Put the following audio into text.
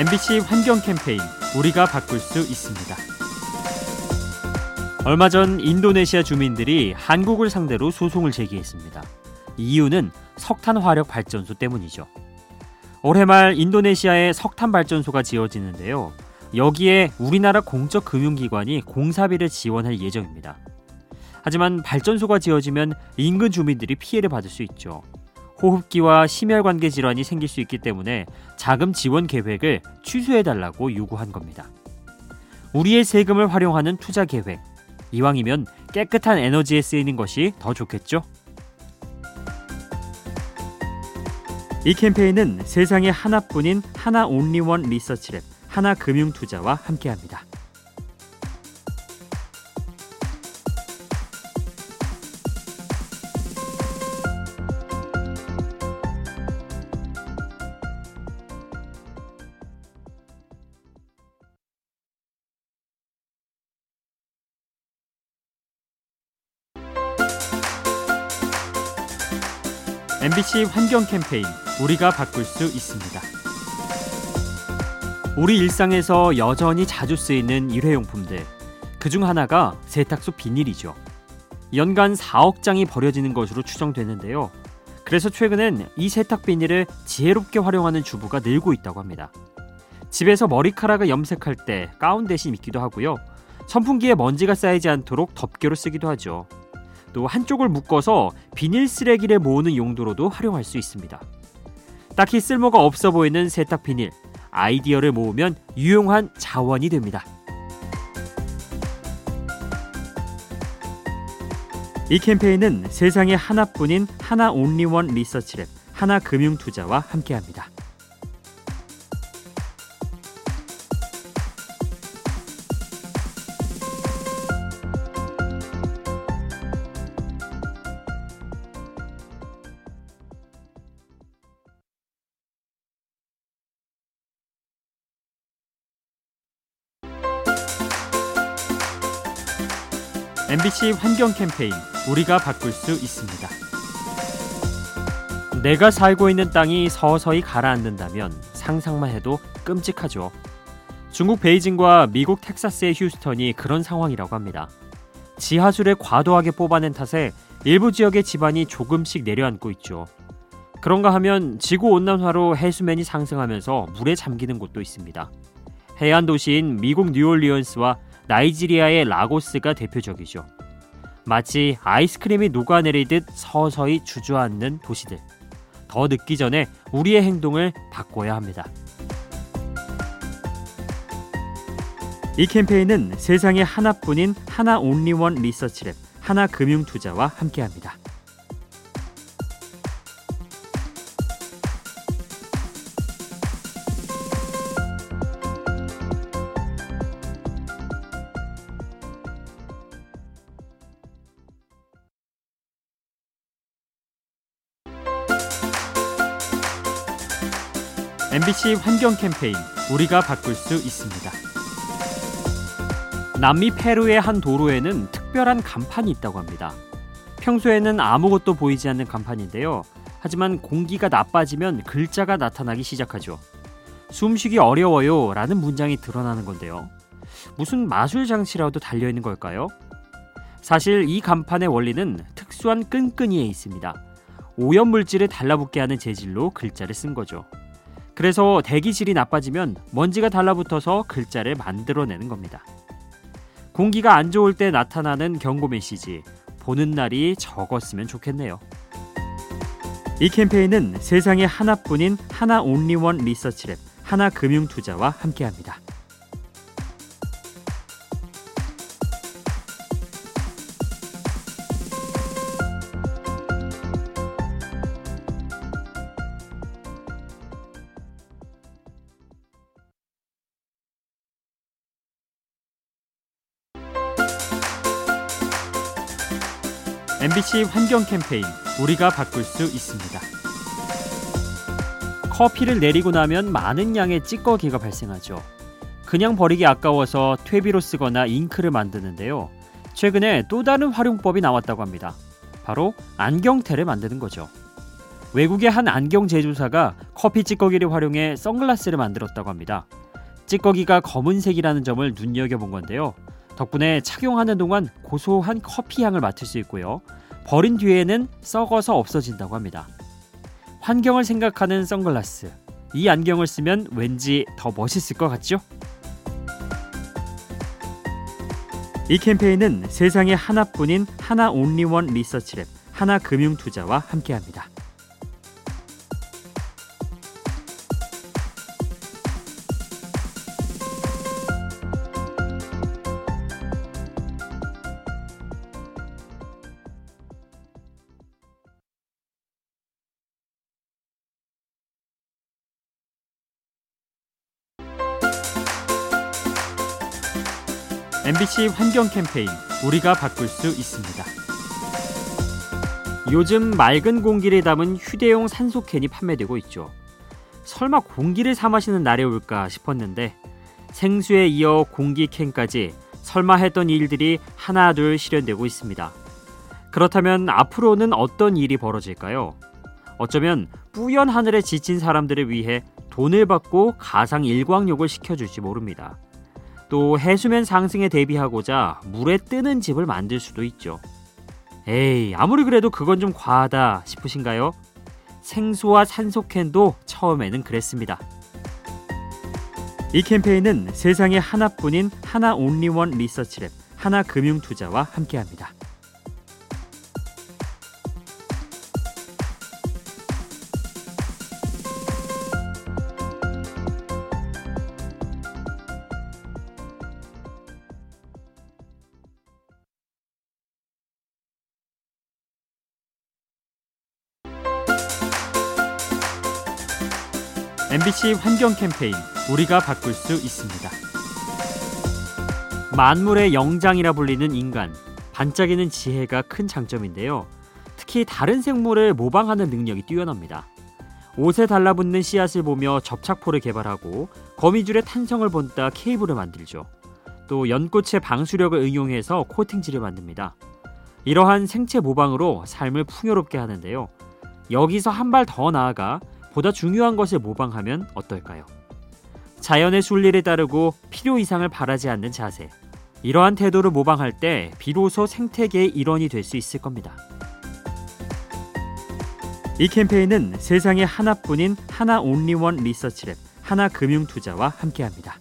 MBC 환경 캠페인 우리가 바꿀 수 있습니다. 얼마 전 인도네시아 주민들이 한국을 상대로 소송을 제기했습니다. 이유는 석탄 화력 발전소 때문이죠. 올해 말 인도네시아에 석탄 발전소가 지어지는데요. 여기에 우리나라 공적 금융기관이 공사비를 지원할 예정입니다. 하지만 발전소가 지어지면 인근 주민들이 피해를 받을 수 있죠. 호흡기와 심혈관계 질환이 생길 수 있기 때문에 자금 지원 계획을 취소해달라고 요구한 겁니다. 우리의 세금을 활용하는 투자 계획. 이왕이면 깨끗한 에너지에 쓰이는 것이 더 좋겠죠? 이 캠페인은 세상에 하나뿐인 하나 온리원 리서치랩 하나금융투자와 함께합니다. MBC 환경 캠페인 우리가 바꿀 수 있습니다. 우리 일상에서 여전히 자주 쓰이는 일회용품들. 그중 하나가 세탁소 비닐이죠. 연간 4억 장이 버려지는 것으로 추정되는데요. 그래서 최근엔 이 세탁 비닐을 지혜롭게 활용하는 주부가 늘고 있다고 합니다. 집에서 머리카락을 염색할 때 가운 대신 입기도 하고요. 선풍기에 먼지가 쌓이지 않도록 덮개로 쓰기도 하죠. 또 한쪽을 묶어서 비닐 쓰레기를 모으는 용도로도 활용할 수 있습니다. 딱히 쓸모가 없어 보이는 세탁 비닐, 아이디어를 모으면 유용한 자원이 됩니다. 이 캠페인은 세상에 하나뿐인 하나 온리원 리서치랩 하나금융투자와 함께합니다. MBC 환경 캠페인 우리가 바꿀 수 있습니다. 내가 살고 있는 땅이 서서히 가라앉는다면 상상만 해도 끔찍하죠. 중국 베이징과 미국 텍사스의 휴스턴이 그런 상황이라고 합니다. 지하수를 과도하게 뽑아낸 탓에 일부 지역의 지반이 조금씩 내려앉고 있죠. 그런가 하면 지구 온난화로 해수면이 상승하면서 물에 잠기는 곳도 있습니다. 해안 도시인 미국 뉴올리언스와 나이지리아의 라고스가 대표적이죠. 마치 아이스크림이 녹아내리듯 서서히 주저앉는 도시들. 더 늦기 전에 우리의 행동을 바꿔야 합니다. 이 캠페인은 세상에 하나뿐인 하나 온리원 리서치랩 하나금융투자와 함께합니다. MBC 환경 캠페인 우리가 바꿀 수 있습니다. 남미 페루의 한 도로에는 특별한 간판이 있다고 합니다. 평소에는 아무것도 보이지 않는 간판인데요. 하지만 공기가 나빠지면 글자가 나타나기 시작하죠. 숨쉬기 어려워요 라는 문장이 드러나는 건데요. 무슨 마술 장치라도 달려 있는 걸까요? 사실 이 간판의 원리는 특수한 끈끈이에 있습니다. 오염 물질을 달라붙게 하는 재질로 글자를 쓴 거죠. 그래서 대기질이 나빠지면 먼지가 달라붙어서 글자를 만들어내는 겁니다. 공기가 안 좋을 때 나타나는 경고 메시지 보는 날이 적었으면 좋겠네요. 이 캠페인은 세상에 하나뿐인 하나 온리원 리서치랩 하나금융투자와 함께합니다. MBC 환경 캠페인 우리가 바꿀 수 있습니다. 커피를 내리고 나면 많은 양의 찌꺼기가 발생하죠. 그냥 버리기 아까워서 퇴비로 쓰거나 잉크를 만드는데요. 최근에 또 다른 활용법이 나왔다고 합니다. 바로 안경테를 만드는 거죠. 외국의 한 안경 제조사가 커피 찌꺼기를 활용해 선글라스를 만들었다고 합니다. 찌꺼기가 검은색이라는 점을 눈여겨본 건데요. 덕분에 착용하는 동안 고소한 커피 향을 맡을 수 있고요. 버린 뒤에는 썩어서 없어진다고 합니다. 환경을 생각하는 선글라스. 이 안경을 쓰면 왠지 더 멋있을 것 같죠? 이 캠페인은 세상에 하나뿐인 하나 온리원 리서치랩 하나금융투자와 함께합니다. MBC 환경 캠페인 우리가 바꿀 수 있습니다. 요즘 맑은 공기를 담은 휴대용 산소캔이 판매되고 있죠. 설마 공기를 사 마시는 날이 올까 싶었는데 생수에 이어 공기캔까지 설마 했던 일들이 하나 둘 실현되고 있습니다. 그렇다면 앞으로는 어떤 일이 벌어질까요? 어쩌면 뿌연 하늘에 지친 사람들을 위해 돈을 받고 가상 일광욕을 시켜줄지 모릅니다. 또 해수면 상승에 대비하고자 물에 뜨는 집을 만들 수도 있죠. 에이, 아무리 그래도 그건 좀 과하다 싶으신가요? 생수와 산소캔도 처음에는 그랬습니다. 이 캠페인은 세상에 하나뿐인 하나 온리원 리서치랩 하나금융투자와 함께합니다. MBC 환경 캠페인 우리가 바꿀 수 있습니다. 만물의 영장이라 불리는 인간, 반짝이는 지혜가 큰 장점인데요. 특히 다른 생물을 모방하는 능력이 뛰어납니다. 옷에 달라붙는 씨앗을 보며 접착포를 개발하고 거미줄의 탄성을 본따 케이블을 만들죠. 또 연꽃의 방수력을 응용해서 코팅지를 만듭니다. 이러한 생체 모방으로 삶을 풍요롭게 하는데요. 여기서 한 발 더 나아가 보다 중요한 것을 모방하면 어떨까요? 자연의 순리를 따르고 필요 이상을 바라지 않는 자세. 이러한 태도를 모방할 때 비로소 생태계의 일원이 될 수 있을 겁니다. 이 캠페인은 세상에 하나뿐인 하나 온리원 리서치랩 하나금융투자와 함께합니다.